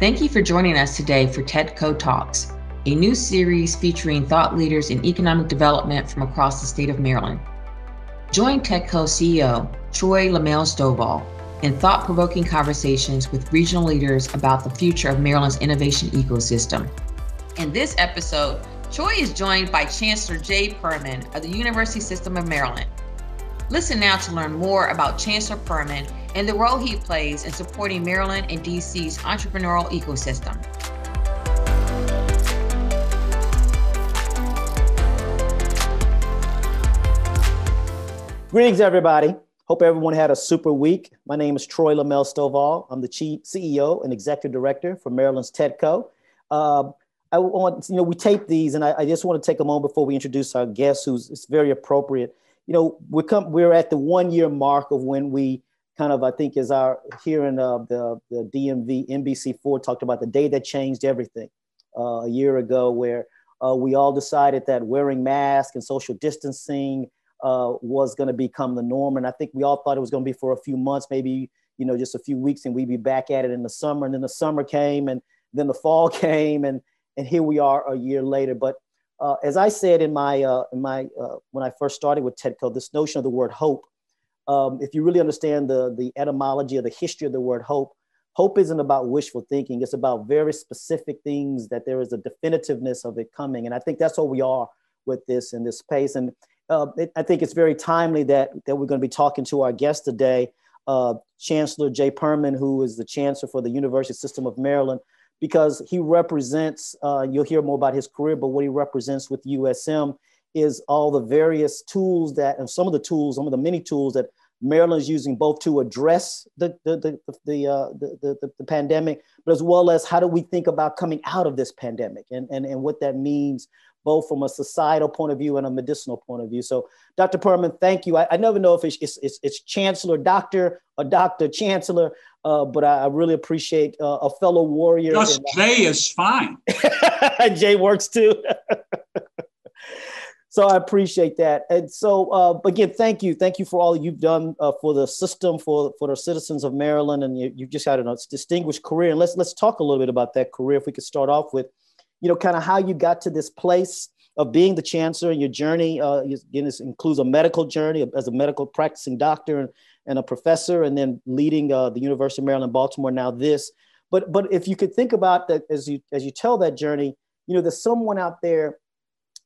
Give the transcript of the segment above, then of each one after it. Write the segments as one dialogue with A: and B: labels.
A: Thank you for joining us today for TEDCO Talks, a new series featuring thought leaders in economic development from across the state of Maryland. Join TEDCO CEO Troy LaMelle Stovall in thought provoking conversations with regional leaders about the future of Maryland's innovation ecosystem. In this episode, Troy is joined by Chancellor Jay Perman of the University System of Maryland. Listen now to learn more about Chancellor Perman and the role he plays in supporting Maryland and DC's entrepreneurial ecosystem.
B: Greetings, everybody. Hope everyone had a super week. My name is Troy LaMelle Stovall. I'm the chief CEO and executive director for Maryland's TEDCO. Uh, I want, you know, we tape these, and I, I, just want to take a moment before we introduce our guest, who's it's very appropriate. You know, we're come, we're at the one year mark of when we kind of, I think, is our hearing of the the DMV NBC4 talked about the day that changed everything uh, a year ago, where uh, we all decided that wearing masks and social distancing uh, was going to become the norm, and I think we all thought it was going to be for a few months, maybe you know just a few weeks, and we'd be back at it in the summer. And then the summer came, and then the fall came, and and here we are a year later. But uh, as I said in my uh, in my uh, when I first started with TEDCO, this notion of the word hope um, if you really understand the, the etymology or the history of the word hope, hope isn't about wishful thinking. It's about very specific things that there is a definitiveness of it coming. And I think that's what we are with this in this space. And uh, it, I think it's very timely that, that we're going to be talking to our guest today, uh, Chancellor Jay Perman, who is the Chancellor for the University System of Maryland, because he represents, uh, you'll hear more about his career, but what he represents with USM is all the various tools that, and some of the tools, some of the many tools that Maryland is using both to address the, the, the, the, uh, the, the, the, pandemic, but as well as how do we think about coming out of this pandemic and, and, and what that means both from a societal point of view and a medicinal point of view. So, Dr. Perman, thank you. I, I never know if it's, it's, it's, it's, chancellor, doctor, or doctor, chancellor, uh, but I, I, really appreciate uh, a fellow warrior.
C: Just Jay is fine.
B: Jay works too. so I appreciate that. And so uh, again, thank you, thank you for all you've done uh, for the system, for for the citizens of Maryland, and you, have just had a distinguished career. And let's let's talk a little bit about that career. If we could start off with, you know, kind of how you got to this place of being the chancellor and your journey. Uh, again, this includes a medical journey as a medical practicing doctor and, and a professor, and then leading uh, the University of Maryland, Baltimore. Now this, but but if you could think about that as you as you tell that journey, you know, there's someone out there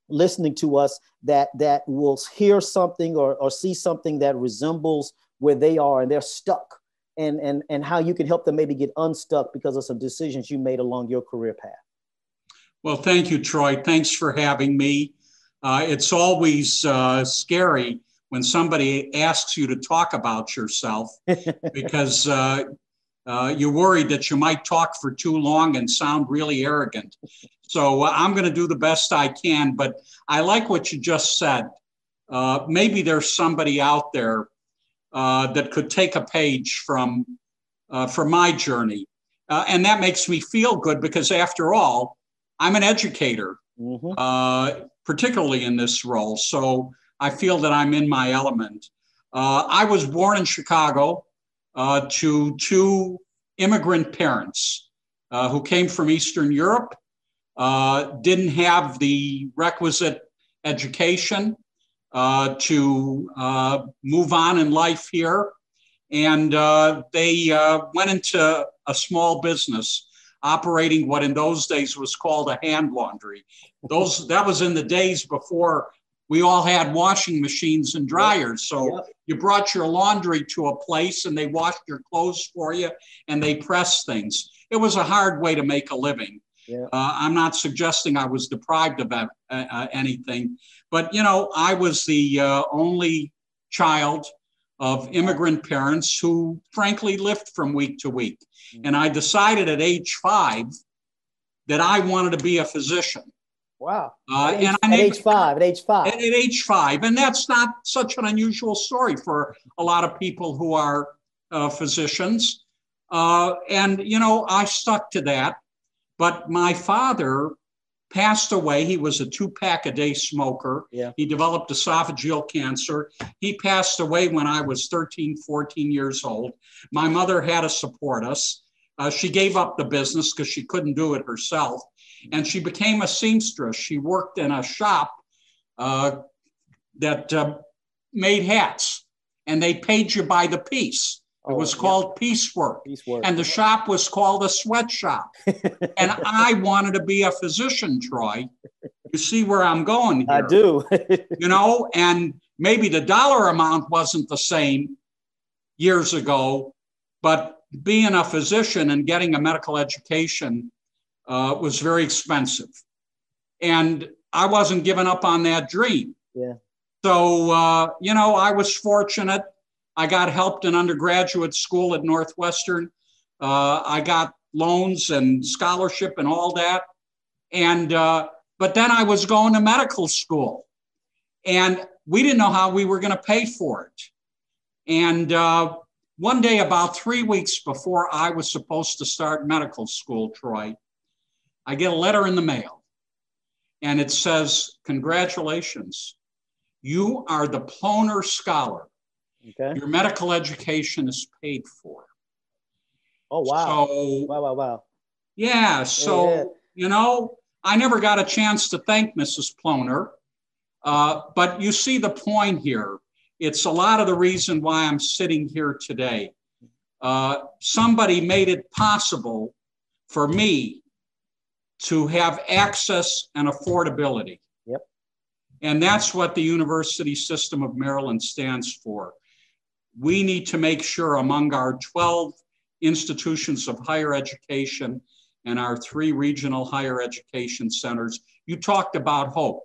B: listening to us that that will hear something or, or see something that resembles where they are and they're stuck. And and and how you can help them maybe get unstuck because of some decisions you made along your career path.
C: Well thank you troy. Thanks for having me. Uh, it's always uh, scary when somebody asks you to talk about yourself because uh, uh, you're worried that you might talk for too long and sound really arrogant. So uh, I'm going to do the best I can, but I like what you just said. Uh, maybe there's somebody out there uh, that could take a page from uh, from my journey, uh, and that makes me feel good because after all, I'm an educator, mm-hmm. particularly in this role. So I feel that I'm in my element. I was born in Chicago to two immigrant parents who came from Eastern Europe uh, didn't have the requisite education uh, to uh, move on in life here. And uh, they uh, went into a small business operating what in those days was called a hand laundry. Those that was in the days before we all had washing machines and dryers. So yep. you brought your laundry to a place and they washed your clothes for you and they pressed things. It was a hard way to make a living. Yeah. Uh, I'm not suggesting I was deprived of uh, uh, anything, but you know, I was the uh, only child of immigrant parents who, frankly, lived from week to week. Mm-hmm. And I decided at age five that I wanted to be a physician.
B: Wow. Uh, at, age, and at age five, at age five. At,
C: at, age five. And that's not such an unusual story for a lot of people who are uh, physicians. Uh, and, you know, I stuck to that. But my father passed away. He was a two pack a day smoker. Yeah. He developed esophageal cancer. He passed away when I was 13, 14 years old. My mother had to support us. Uh, she gave up the business because she couldn't do it herself. And she became a seamstress. She worked in a shop uh, that uh, made hats, and they paid you by the piece. It was oh, called yeah. Piecework. Piecework. And the shop was called a sweatshop. and I wanted to be a physician, Troy. You see where I'm going here.
B: I do.
C: you know, and maybe the dollar amount wasn't the same years ago, but being a physician and getting a medical education uh, was very expensive. And I wasn't giving up on that dream.
B: Yeah.
C: So, uh, you know, I was fortunate. I got helped in undergraduate school at Northwestern. Uh, I got loans and scholarship and all that. And, uh, but then I was going to medical school and we didn't know how we were going to pay for it. And uh, one day, about three weeks before I was supposed to start medical school, Troy, I get a letter in the mail and it says, Congratulations, you are the Ploner Scholar. Okay. Your medical education is paid for.
B: Oh, wow. So, wow, wow, wow.
C: Yeah. So, yeah. you know, I never got a chance to thank Mrs. Ploner. Uh, but you see the point here. It's a lot of the reason why I'm sitting here today. Uh, somebody made it possible for me to have access and affordability.
B: Yep.
C: And that's what the University System of Maryland stands for. We need to make sure among our 12 institutions of higher education and our three regional higher education centers, you talked about hope.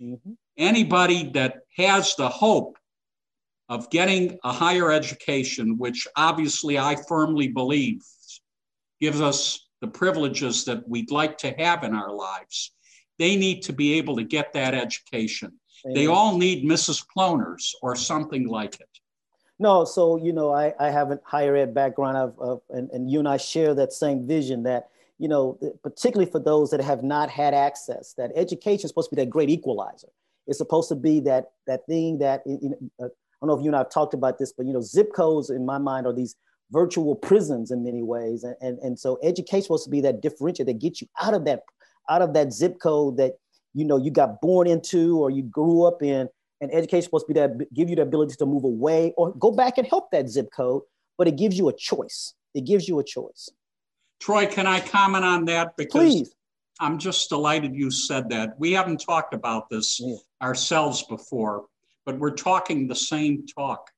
C: Mm-hmm. Anybody that has the hope of getting a higher education, which obviously I firmly believe gives us the privileges that we'd like to have in our lives, they need to be able to get that education. Amen. They all need Mrs. Ploners or something like it.
B: No, so you know, I, I have a higher ed background, of, of and, and you and I share that same vision that you know, particularly for those that have not had access, that education is supposed to be that great equalizer. It's supposed to be that that thing that you know, uh, I don't know if you and I have talked about this, but you know, zip codes in my mind are these virtual prisons in many ways. And, and, and so education supposed to be that differentiator that gets you out of that, out of that zip code that, you know, you got born into or you grew up in. And education supposed to be that give you the ability to move away or go back and help that zip code, but it gives you a choice. It gives you a choice.
C: Troy, can I comment on that?
B: Because Please.
C: I'm just delighted you said that. We haven't talked about this yeah. ourselves before but we're talking the same talk.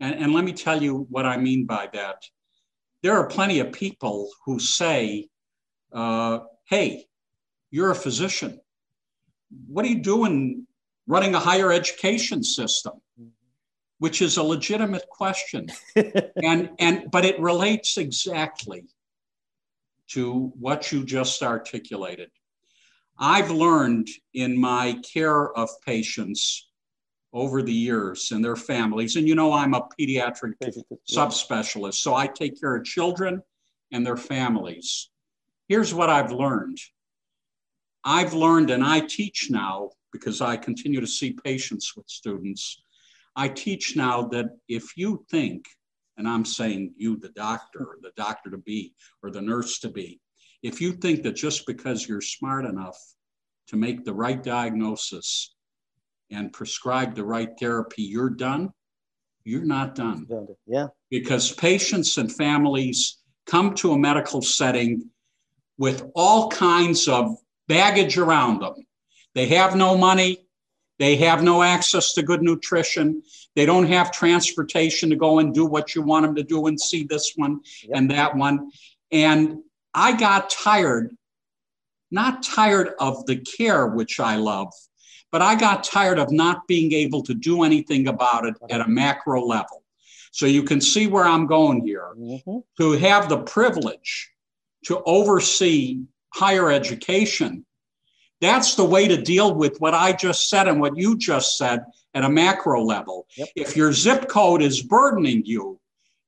C: And, and let me tell you what I mean by that. There are plenty of people who say, uh, hey, you're a physician. What are you doing running a higher education system? Which is a legitimate question. and, and, but it relates exactly to what you just articulated. I've learned in my care of patients over the years and their families. And you know, I'm a pediatric subspecialist, so I take care of children and their families. Here's what I've learned I've learned, and I teach now because I continue to see patients with students. I teach now that if you think, and I'm saying you, the doctor, the doctor to be, or the nurse to be, if you think that just because you're smart enough to make the right diagnosis and prescribe the right therapy, you're done, you're not done.
B: Yeah.
C: Because patients and families come to a medical setting with all kinds of baggage around them. They have no money, they have no access to good nutrition, they don't have transportation to go and do what you want them to do and see this one yep. and that one. And I got tired, not tired of the care, which I love, but I got tired of not being able to do anything about it at a macro level. So you can see where I'm going here. Mm-hmm. To have the privilege to oversee higher education, that's the way to deal with what I just said and what you just said at a macro level. Yep. If your zip code is burdening you,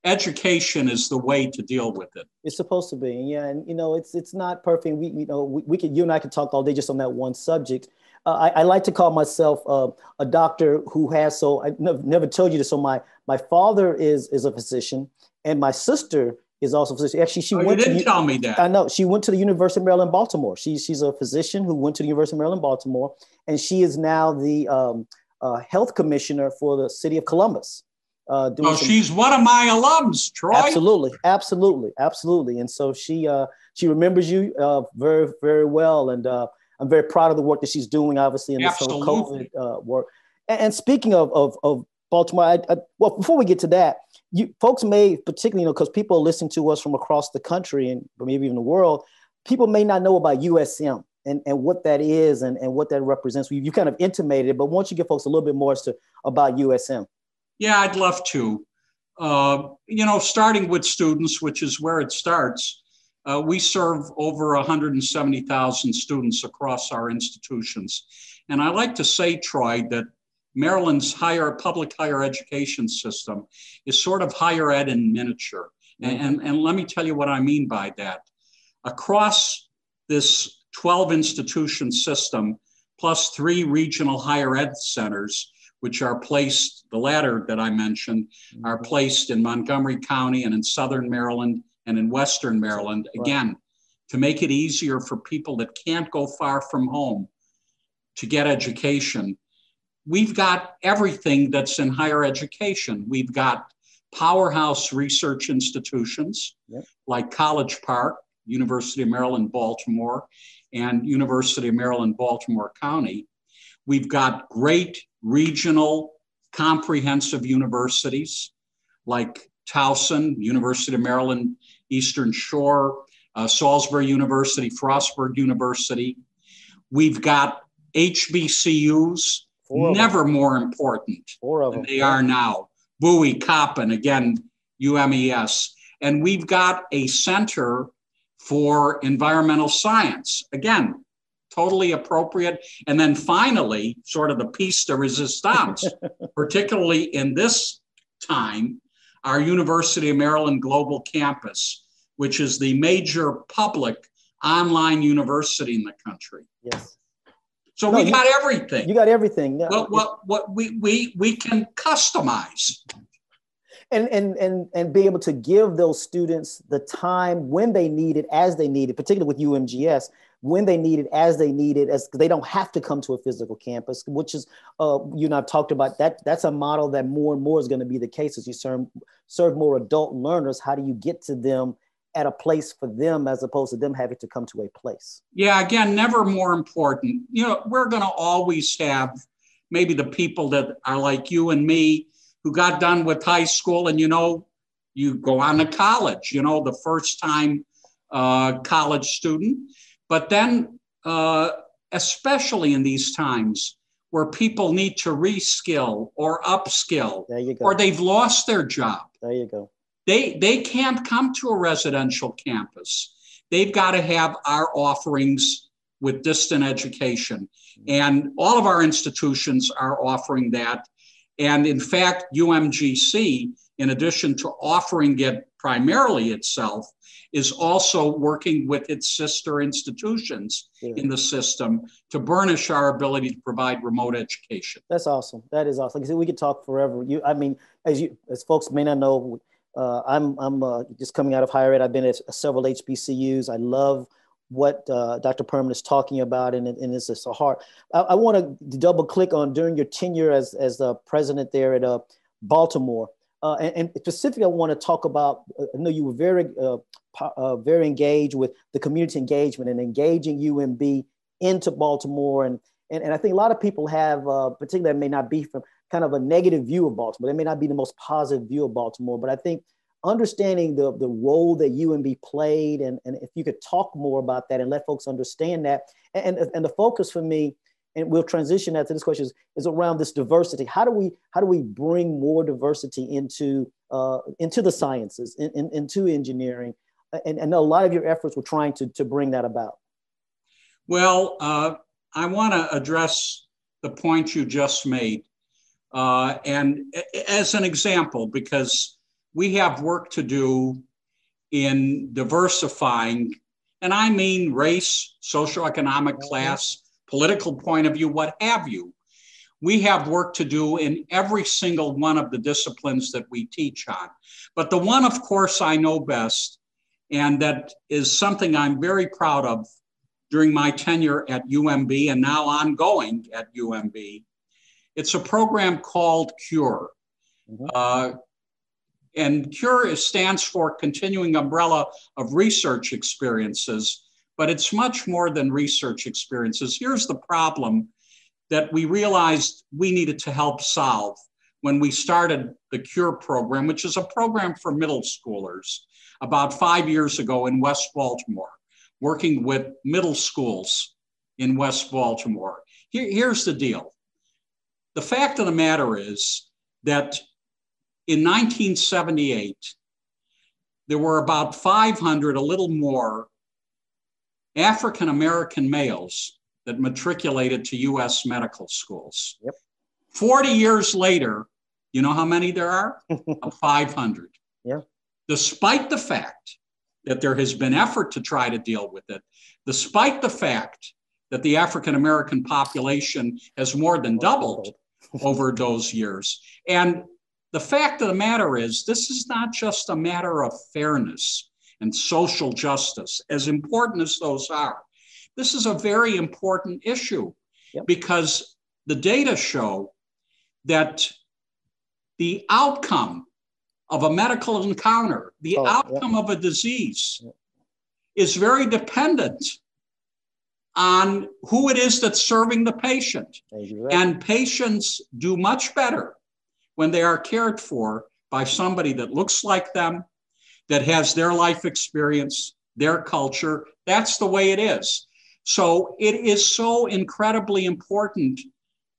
C: education is the way to deal with it.
B: It's supposed to be, yeah. And you know, it's it's not perfect. We you know we, we could you and I could talk all day just on that one subject. Uh, I, I, like to call myself uh, a doctor who has so I never, never told you this. So my my father is is a physician, and my sister is also a physician. Actually, she
C: oh,
B: went.
C: You didn't
B: to,
C: tell me that.
B: I know she went to the University of Maryland, Baltimore. She's she's a physician who went to the University of Maryland, Baltimore, and she is now the um, uh, health commissioner for the city of Columbus.
C: Uh, oh, some, she's one of my alums, Troy.
B: Absolutely, absolutely, absolutely. And so she uh, she remembers you uh, very very well, and uh, I'm very proud of the work that she's doing. Obviously, in this whole COVID uh, work. And, and, speaking of of, of Baltimore, I, I, well, before we get to that, you folks may particularly you know because people are listening to us from across the country and maybe even the world, people may not know about USM and, and what that is and, and what that represents. You, you kind of intimated it, but once you give folks a little bit more as to about USM.
C: Yeah, I'd love to. Uh, you know, starting with students, which is where it starts, uh, we serve over 170,000 students across our institutions. And I like to say, Troy, that Maryland's higher public higher education system is sort of higher ed in miniature. And, and, and let me tell you what I mean by that. Across this 12 institution system, plus three regional higher ed centers, which are placed, the latter that I mentioned, mm-hmm. are placed in Montgomery County and in Southern Maryland and in Western Maryland. Again, to make it easier for people that can't go far from home to get education. We've got everything that's in higher education. We've got powerhouse research institutions yep. like College Park, University of Maryland, Baltimore, and University of Maryland, Baltimore County. We've got great regional comprehensive universities like Towson, University of Maryland, Eastern Shore, uh, Salisbury University, Frostburg University. We've got HBCUs, never more important than they are now. Bowie, Coppin, again, UMES. And we've got a center for environmental science. Again, totally appropriate. And then finally, sort of the piece de resistance, particularly in this time, our University of Maryland Global Campus, which is the major public online university in the country.
B: Yes.
C: So no, we got you, everything.
B: You got everything.
C: Yeah. What, what, what we, we, we can customize.
B: And, and, and, and be able to give those students the time when they need it, as they need it, particularly with UMGC, when they need it, as they need it, as they don't have to come to a physical campus, which is, uh, you know, I've talked about that. That's a model that more and more is going to be the case as you serve, more adult learners. How do you get to them at a place for them as opposed to them having to come to a place?
C: Yeah, again, never more important. You know, we're going to always have maybe the people that are like you and me who got done with high school and, you know, you go on to college, you know, the first time uh, college student but then, uh, especially in these times where people need to reskill or upskill, or they've lost their job.
B: There you go.
C: They, they can't come to a residential campus. They've got to have our offerings with distant education. Mm-hmm. And all of our institutions are offering that. And in fact, UMGC, in addition to offering it primarily itself, is also working with its sister institutions yeah. in the system to burnish our ability to provide remote education.
B: That's awesome. That is awesome. Like we could talk forever. You, I mean, as you, as folks may not know, uh, I'm, I'm uh, just coming out of higher ed. I've been at several HBCUs. I love what uh, Dr. Perman is talking about, and, and it's just a hard. I, I want to double click on during your tenure as as the president there at uh, Baltimore, uh, and, and, specifically, I want to talk about. Uh, I know you were very uh, uh, very engaged with the community engagement and engaging UMB into Baltimore. And, and, and I think a lot of people have, uh, particularly may not be from kind of a negative view of Baltimore. They may not be the most positive view of Baltimore, but I think understanding the, the role that UMB played, and, and if you could talk more about that and let folks understand that. And, and the focus for me, and we'll transition that to this question, is, is around this diversity. How do we how do we bring more diversity into uh, into the sciences, in, in, into engineering, and, and a lot of your efforts were trying to, to bring that about.
C: Well, uh, I want to address the point you just made. Uh, and as an example, because we have work to do in diversifying, and I mean race, socioeconomic class, political point of view, what have you. we have work to do in every single one of the disciplines that we teach on. But the one, of course, I know best, and that is something I'm very proud of during my tenure at UMB and now ongoing at UMB. It's a program called CURE. Mm-hmm. Uh, and CURE stands for Continuing Umbrella of Research Experiences, but it's much more than research experiences. Here's the problem that we realized we needed to help solve when we started the CURE program, which is a program for middle schoolers about five years ago in West Baltimore, working with middle schools in West Baltimore. Here, here's the deal the fact of the matter is that in 1978, there were about 500, a little more, African American males that matriculated to US medical schools.
B: Yep.
C: 40 years later, you know how many there are? 500.
B: Yeah.
C: Despite the fact that there has been effort to try to deal with it, despite the fact that the African American population has more than doubled over those years. And the fact of the matter is, this is not just a matter of fairness and social justice, as important as those are. This is a very important issue yep. because the data show that the outcome of a medical encounter, the oh, outcome yep. of a disease, yep. is very dependent on who it is that's serving the patient. Right. And patients do much better when they are cared for by somebody that looks like them, that has their life experience, their culture. That's the way it is. So it is so incredibly important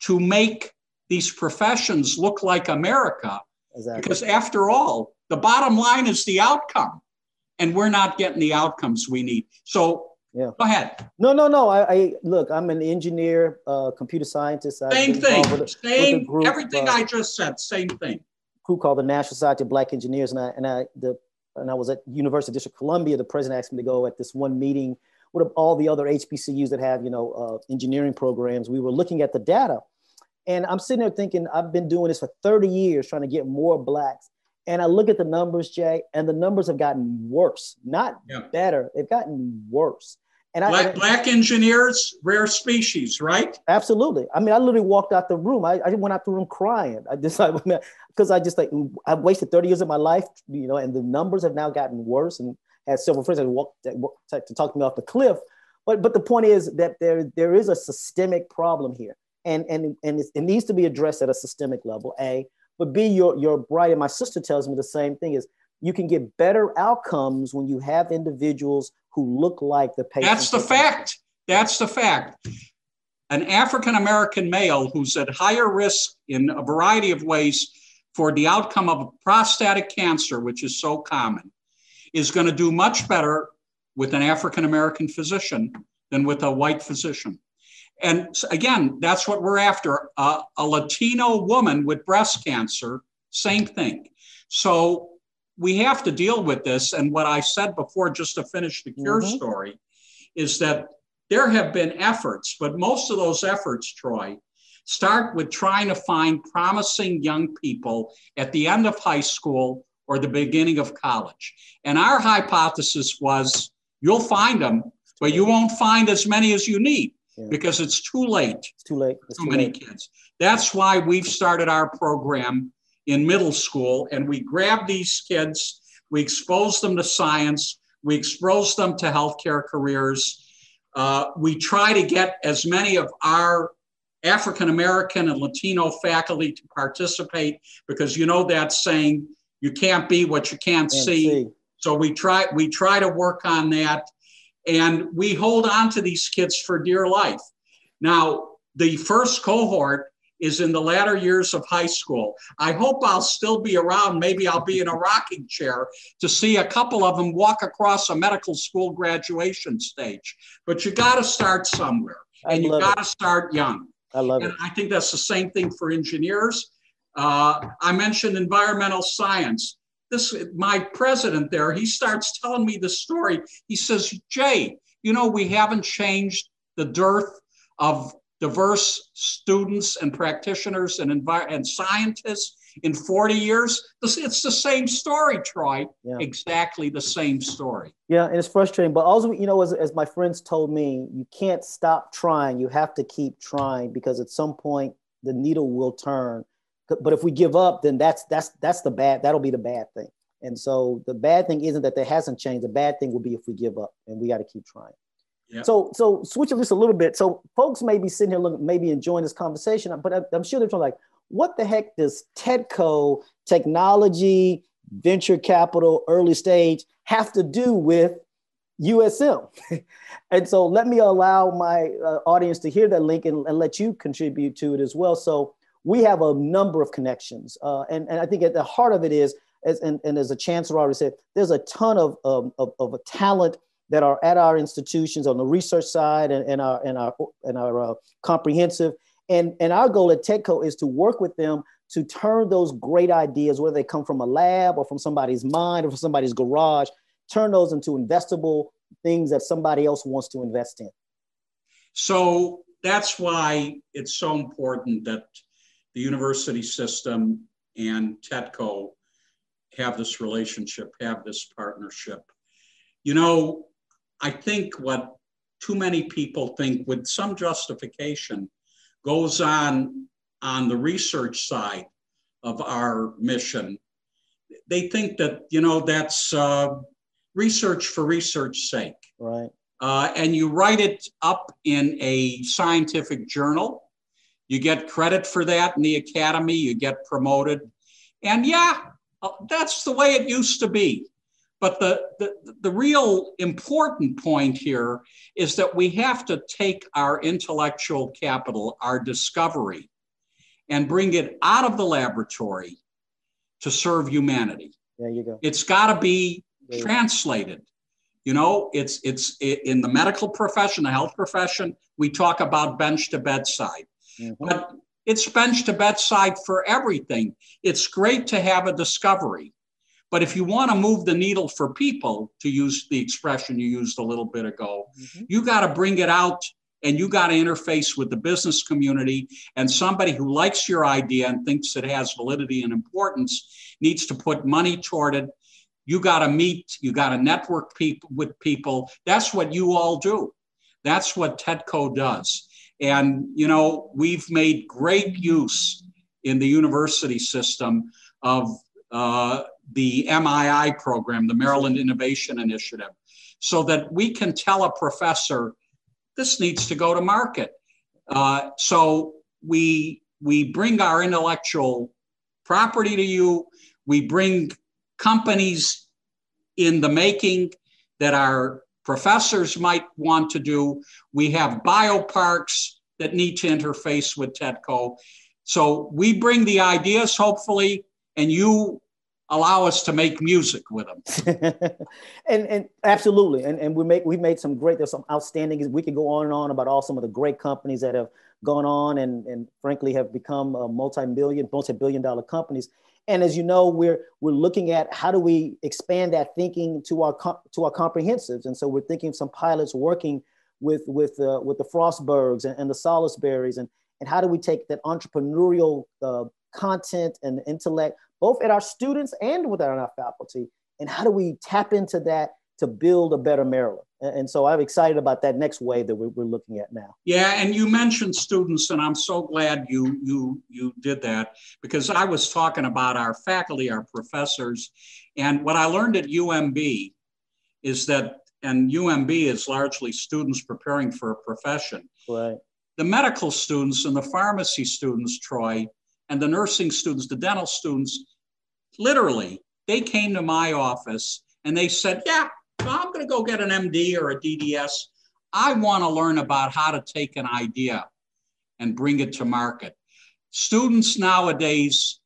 C: to make these professions look like America. Exactly. Because after all, the bottom line is the outcome. And we're not getting the outcomes we need. So yeah. Go ahead.
B: No, no, no. I, I look. I'm an engineer, uh, computer scientist.
C: Same thing. With a, same. Group, everything uh, I just said. Same thing.
B: Group called the National Society of Black Engineers, and I and I the and I was at University of District Columbia. The president asked me to go at this one meeting with all the other HBCUs that have, you know, uh, engineering programs. We were looking at the data. And I'm sitting there thinking, I've been doing this for 30 years trying to get more blacks. And I look at the numbers, Jay, and the numbers have gotten worse, not yeah. better. They've gotten worse.
C: And black, I, black engineers, rare species, right?
B: Absolutely. I mean, I literally walked out the room. I, I went out the room crying. I just, because I, just like, I've wasted 30 years of my life, you know, and the numbers have now gotten worse. And had several friends that walked, that walked to talk me off the cliff. But but the point is that there there is a systemic problem here, and and and it needs to be addressed at a systemic level. A, but B, your your bride and my sister tells me the same thing is you can get better outcomes when you have individuals who look like the patient.
C: That's the fact. That's the fact. An African American male who's at higher risk in a variety of ways for the outcome of a prostatic cancer, which is so common, is going to do much better with an African American physician than with a white physician. And again, that's what we're after. Uh, a Latino woman with breast cancer, same thing. So we have to deal with this. And what I said before, just to finish the cure mm-hmm. story, is that there have been efforts, but most of those efforts, Troy, start with trying to find promising young people at the end of high school or the beginning of college. And our hypothesis was you'll find them, but you won't find as many as you need yeah. because it's too late.
B: It's too late.
C: It's too, too many late. kids. That's why we've started our program in middle school and we grab these kids, we expose them to science, we expose them to healthcare careers. Uh, we try to get as many of our African American and Latino faculty to participate because you know that saying you can't be what you can't, can't see. see. So we try we try to work on that, and we hold on to these kids for dear life. Now, the first cohort is in the latter years of high school. I hope I'll still be around. Maybe I'll be in a rocking chair to see a couple of them walk across a medical school graduation stage. But you got to start somewhere, and you got to start young.
B: I love
C: and
B: it.
C: I think that's the same thing for engineers. Uh, I mentioned environmental science. This my president there. He starts telling me the story. He says, "Jay, you know we haven't changed the dearth of diverse students and practitioners and, envi- and scientists in 40 years. It's the same story, Troy. Yeah. Exactly the same story.
B: Yeah, and it's frustrating. But also, you know, as, as my friends told me, you can't stop trying. You have to keep trying because at some point the needle will turn. But if we give up, then that's that's that's the bad. That'll be the bad thing. And so the bad thing isn't that there hasn't changed. The bad thing will be if we give up, and we got to keep trying. Yep. So, so switching just a little bit. So, folks may be sitting here, looking, maybe enjoying this conversation, but I, am sure they're like, what the heck does TEDCO technology, venture capital, early stage have to do with USM? and so let me allow my uh, audience to hear that link and, and, let you contribute to it as well. So we have a number of connections. Uh, and, and I think at the heart of it is, as, and, and as a chancellor already said, there's a ton of, of, of, of talent that are at our institutions on the research side and, and our, and our, and our uh, comprehensive and, and our goal at TEDCO is to work with them to turn those great ideas, whether they come from a lab or from somebody's mind or from somebody's garage, turn those into investable things that somebody else wants to invest in.
C: So that's why it's so important that the university system and TEDCO have this relationship, have this partnership. You know, I think what too many people think with some justification goes on on the research side of our mission. They think that you know that's uh, research for research sake,
B: right?
C: Uh, and you write it up in a scientific journal. You get credit for that in the academy. You get promoted, and yeah, uh, that's the way it used to be. But the, the, the real important point here is that we have to take our intellectual capital, our discovery, and bring it out of the laboratory to serve humanity.
B: There you go.
C: It's got to be translated. You know, it's it's in the medical profession, the health profession. We talk about bench to bedside, mm-hmm. but it's bench to bedside for everything. It's great to have a discovery, but if you want to move the needle for people, to use the expression you used a little bit ago, mm-hmm. you got to bring it out and you got to interface with the business community. And somebody who likes your idea and thinks it has validity and importance needs to put money toward it. You got to meet, you got to network people with people. That's what you all do. That's what TEDCO does. And, you know, we've made great use in the university system of uh, the MII program, the Maryland Innovation Initiative, so that we can tell a professor this needs to go to market. Uh, so we we bring our intellectual property to you. We bring companies in the making that our professors might want to do. We have bioparks that need to interface with TEDCO. So we bring the ideas, hopefully, and you allow us to make music with them.
B: and and absolutely, and and we make we made some great. There's some outstanding. We could go on and on about all some of the great companies that have gone on and and frankly have become a multi-million, multi-billion dollar companies. And as you know, we're we're looking at how do we expand that thinking to our to our comprehensives. And so we're thinking of some pilots working with with uh, with the Frostburgs and, and the Salisburys and and how do we take that entrepreneurial uh, content and intellect both at our students and within our faculty. And how do we tap into that to build a better Maryland? And so I'm excited about that next wave that we're looking at now.
C: Yeah, and you mentioned students, and I'm so glad you you you did that because I was talking about our faculty, our professors, and what I learned at UMB is that, and UMB is largely students preparing for a profession.
B: Right.
C: The medical students and the pharmacy students, Troy, and the nursing students, the dental students, literally, they came to my office and they said, Yeah, I'm going to go get an MD or a DDS. I want to learn about how to take an idea and bring it to market. Students nowadays,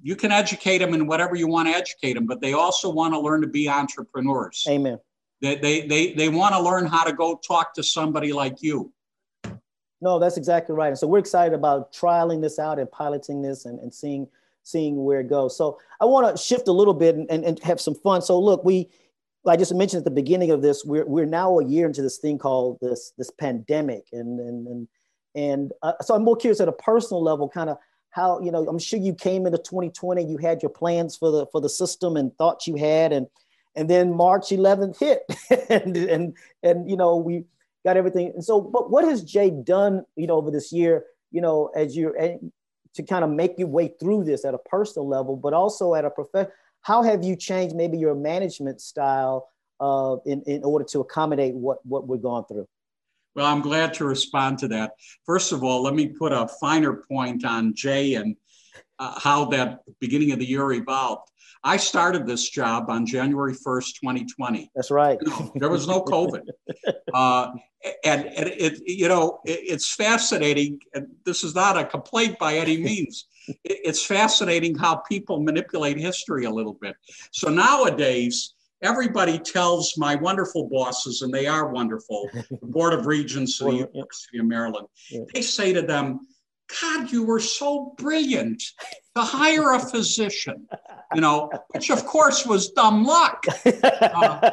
C: you can educate them in whatever you want to educate them, but they also want to learn to be entrepreneurs.
B: Amen.
C: They, they, they, they want to learn how to go talk to somebody like you.
B: No, that's exactly right. And so we're excited about trialing this out and piloting this and, and seeing seeing where it goes. So I want to shift a little bit and, and, and, have some fun. So look, we, I just mentioned at the beginning of this, we're, we're now a year into this thing called this, this pandemic. And, and, and, And uh, so I'm more curious at a personal level, kind of how you know. I'm sure you came into 2020, you had your plans for the for the system and thoughts you had, and and then March 11th hit, and and and you know we got everything. And so, but what has Jay done, you know, over this year, you know, as you're to kind of make your way through this at a personal level, but also at a professional? How have you changed maybe your management style uh, in in order to accommodate what what we're going through?
C: Well, I'm glad to respond to that. First of all, let me put a finer point on Jay and uh, how that beginning of the year evolved. I started this job on January 1st, 2020.
B: That's right.
C: You know, there was no COVID. Uh, and, and it, you know, it, it's fascinating. And this is not a complaint by any means. It, it's fascinating how people manipulate history a little bit. So nowadays, everybody tells my wonderful bosses, and they are wonderful, the Board of Regents of the University of Maryland, they say to them, God, you were so brilliant to hire a physician, you know, which of course was dumb luck. Uh,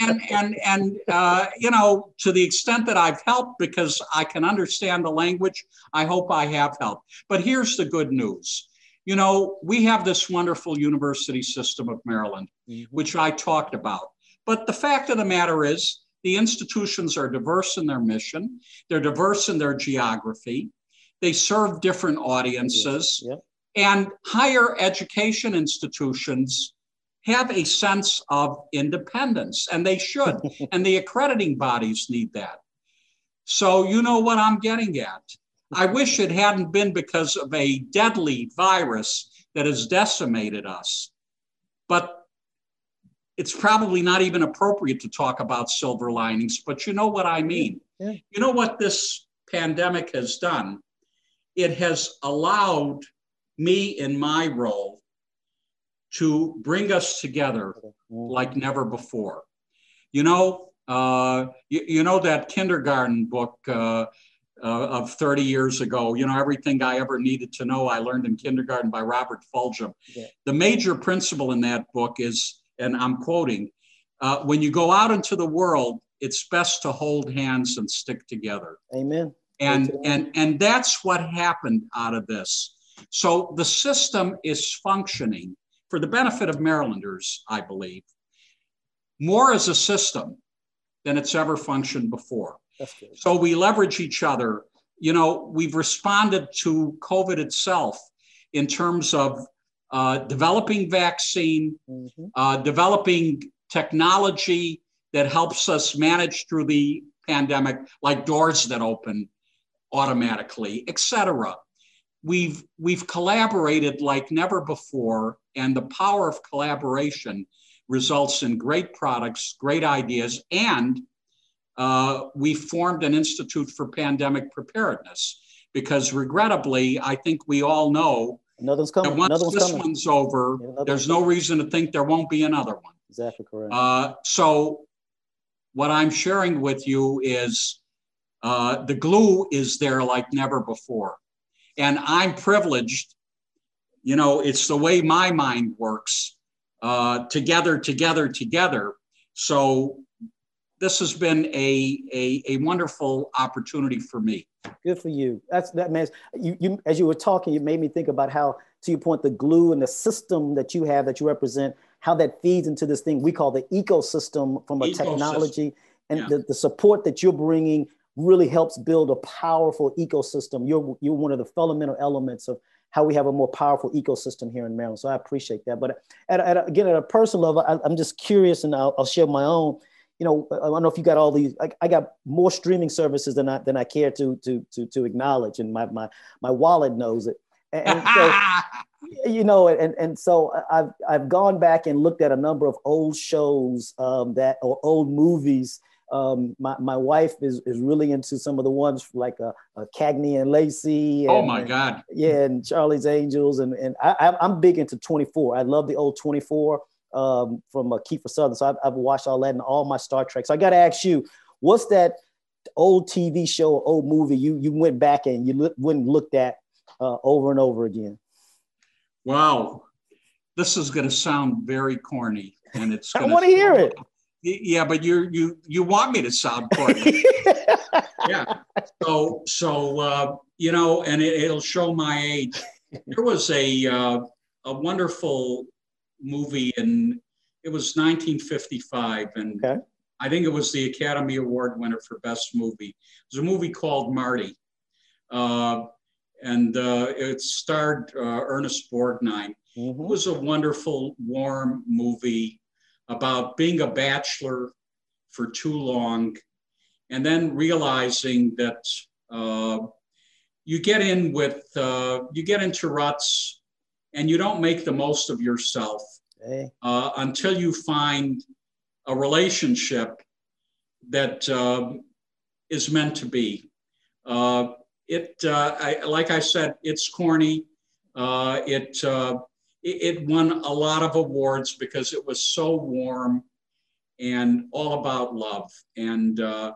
C: and and and uh, you know, to the extent that I've helped because I can understand the language, I hope I have helped. But here's the good news. You know, we have this wonderful university system of Maryland, mm-hmm. which I talked about. But the fact of the matter is, the institutions are diverse in their mission, they're diverse in their geography, they serve different audiences. Yep. And higher education institutions have a sense of independence, and they should. and the accrediting bodies need that. So, you know what I'm getting at. I wish it hadn't been because of a deadly virus that has decimated us. But it's probably not even appropriate to talk about silver linings, but you know what I mean. Yeah. You know what this pandemic has done? It has allowed me in my role to bring us together like never before. You know, uh, you, you, know that kindergarten book uh, uh, of 30 years ago, you know, everything I ever needed to know, I learned in kindergarten by Robert Fulghum. Yeah. The major principle in that book is, and I'm quoting, uh, when you go out into the world, it's best to hold hands and stick together.
B: Amen
C: and and and that's what happened out of this. So the system is functioning for the benefit of marylanders i believe more as a system than it's ever functioned before. So we leverage each other. You know we've responded to covid itself in terms of uh, developing vaccine mm-hmm. uh, developing technology that helps us manage through the pandemic like doors that open automatically, etc. We've we've collaborated like never before, and the power of collaboration results in great products, great ideas, and uh, we formed an institute for pandemic preparedness because, regrettably, I think we all know
B: another one's coming.
C: once
B: another one's
C: this
B: coming.
C: one's over, there's no reason to think there won't be another one.
B: Exactly correct.
C: Uh, so, what I'm sharing with you is uh, the glue is there like never before. And I'm privileged, you know, it's the way my mind works uh, together, together, together. So this has been a, a, a wonderful opportunity for me.
B: Good for you. That's that man. You, you as you were talking, you made me think about how, to your point, the glue and the system that you have that you represent, how that feeds into this thing we call the ecosystem from a ecosystem. technology and yeah. the, the support that you're bringing really helps build a powerful ecosystem. You're, you're one of the fundamental elements of how we have a more powerful ecosystem here in Maryland. So I appreciate that. But at, at again, at a personal level, I, am just curious and I'll, I'll, share my own. You know, I don't know if you got all these, I, I, got more streaming services than I, than I care to, to, to, to acknowledge. And my, my, my wallet knows it. And, and so, you know, and, and so I've, I've gone back and looked at a number of old shows um, that, or old movies um, my, my wife is, is really into some of the ones like uh, uh, Cagney and Lacey.
C: Oh,
B: and,
C: oh my God.
B: Yeah, and Charlie's Angels. And, and I, I'm big into 24. I love the old 24 um, from uh, Kiefer Sutherland. So I've, I've watched all that and all my Star Trek. So I got to ask you, what's that old TV show, old movie you, you went back and you look, and looked at uh, over and over again?
C: Wow. This is going to sound very corny and it's
B: I want to hear it
C: Yeah, but you you you want me to sound corny. yeah. So so uh, you know, and it, will show my age. There was a uh, a wonderful movie and it was 1955 and okay. I think it was the Academy Award winner for Best Movie. It was a movie called Marty. Uh, and uh, it starred uh, Ernest Borgnine. Mm-hmm. It was a wonderful, warm movie about being a bachelor for too long and then realizing that uh, you get in with, uh, you get into ruts and you don't make the most of yourself hey. Uh, until you find a relationship that um, is meant to be. Uh, it, uh, I, like I said, it's corny. Uh, it, uh, it, won a lot of awards because it was so warm and all about love. And uh,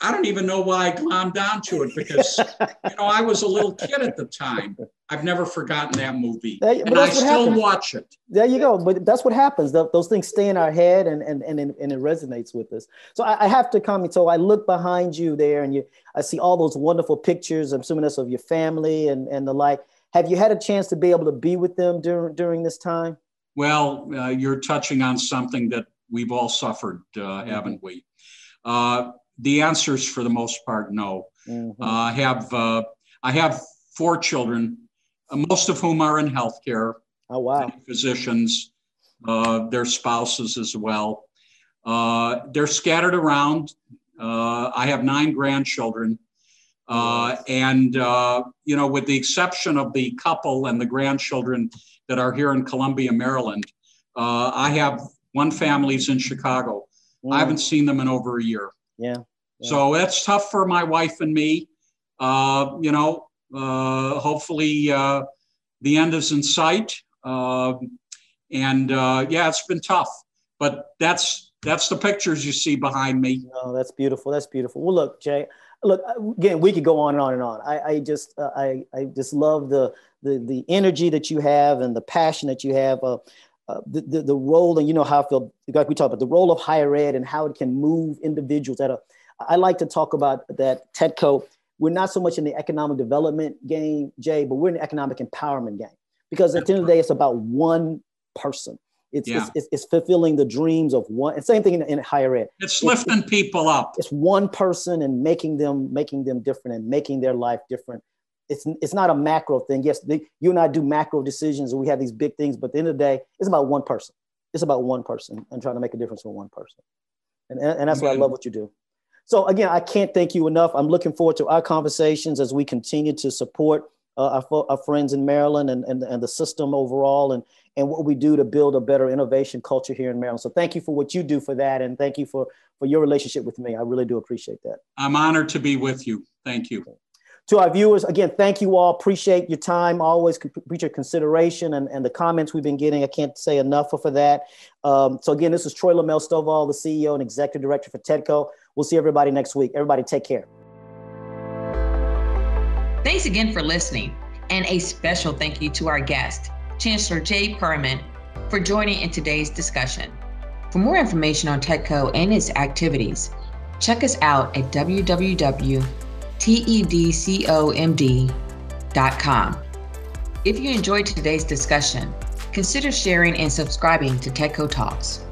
C: I don't even know why I glommed onto it because you know I was a little kid at the time. I've never forgotten that movie, that, and I still happens. watch it.
B: There you go. But that's what happens. Those things stay in our head, and and and, and it resonates with us. So I, I, have to comment. So I look behind you there, and you I see all those wonderful pictures. I'm assuming that's of your family and and the like. Have you had a chance to be able to be with them during during this time?
C: Well, uh, you're touching on something that we've all suffered, uh, mm-hmm. haven't we? Uh, the answers for the most part no. Mm-hmm. Uh, I have uh, I have four children, uh, most of whom are in healthcare.
B: Oh wow!
C: Physicians, uh, their spouses as well. Uh, they're scattered around. Uh, I have nine grandchildren. And you know, with the exception of the couple and the grandchildren that are here in Columbia, Maryland, I have one family's in Chicago. Mm. I haven't seen them in over a year.
B: Yeah.
C: So that's tough for my wife and me. Uh, you know, uh, hopefully uh, the end is in sight. Um, and uh, yeah, it's been tough, but that's that's the pictures you see behind me.
B: No, that's beautiful. That's beautiful. Well, look, Jay. Look, again, we could go on and on and on. I, I just, uh, I, I just love the, the, the energy that you have and the passion that you have. Uh, uh, the, the, the, role, and you know how I feel, like we talked about the role of higher ed and how it can move individuals at a, I like to talk about that TEDCO. We're not so much in the economic development game, Jay, but we're in the economic empowerment game because at the end of the day, it's about one person. It's, yeah. it's, it's, fulfilling the dreams of one. And same thing in, in higher ed.
C: It's lifting it's, people up.
B: It's one person and making them making them different and making their life different it's it's not a macro thing. Yes, they, you and I do macro decisions, and we have these big things, but at the end of the day, it's about one person. It's about one person and trying to make a difference for one person, and and, and that's why I love what you do. So again, I can't thank you enough. I'm looking forward to our conversations as we continue to support uh, our, our, friends in Maryland and, and, and the system overall and, and what we do to build a better innovation culture here in Maryland. So thank you for what you do for that. And thank you for, for your relationship with me. I really do appreciate that.
C: I'm honored to be with you. Thank you.
B: To our viewers, again, thank you all. Appreciate your time. Always appreciate your consideration and, and the comments we've been getting. I can't say enough for that. Um, so again, this is Troy LeMaile-Stovall, the CEO and Executive Director for TEDCO. We'll see everybody next week. Everybody take care.
A: Thanks again for listening. And a special thank you to our guest, Chancellor Jay Perman, for joining in today's discussion. For more information on TEDCO and its activities, check us out at www tedcomd.com. If you enjoyed today's discussion, consider sharing and subscribing to TEDCO Talks.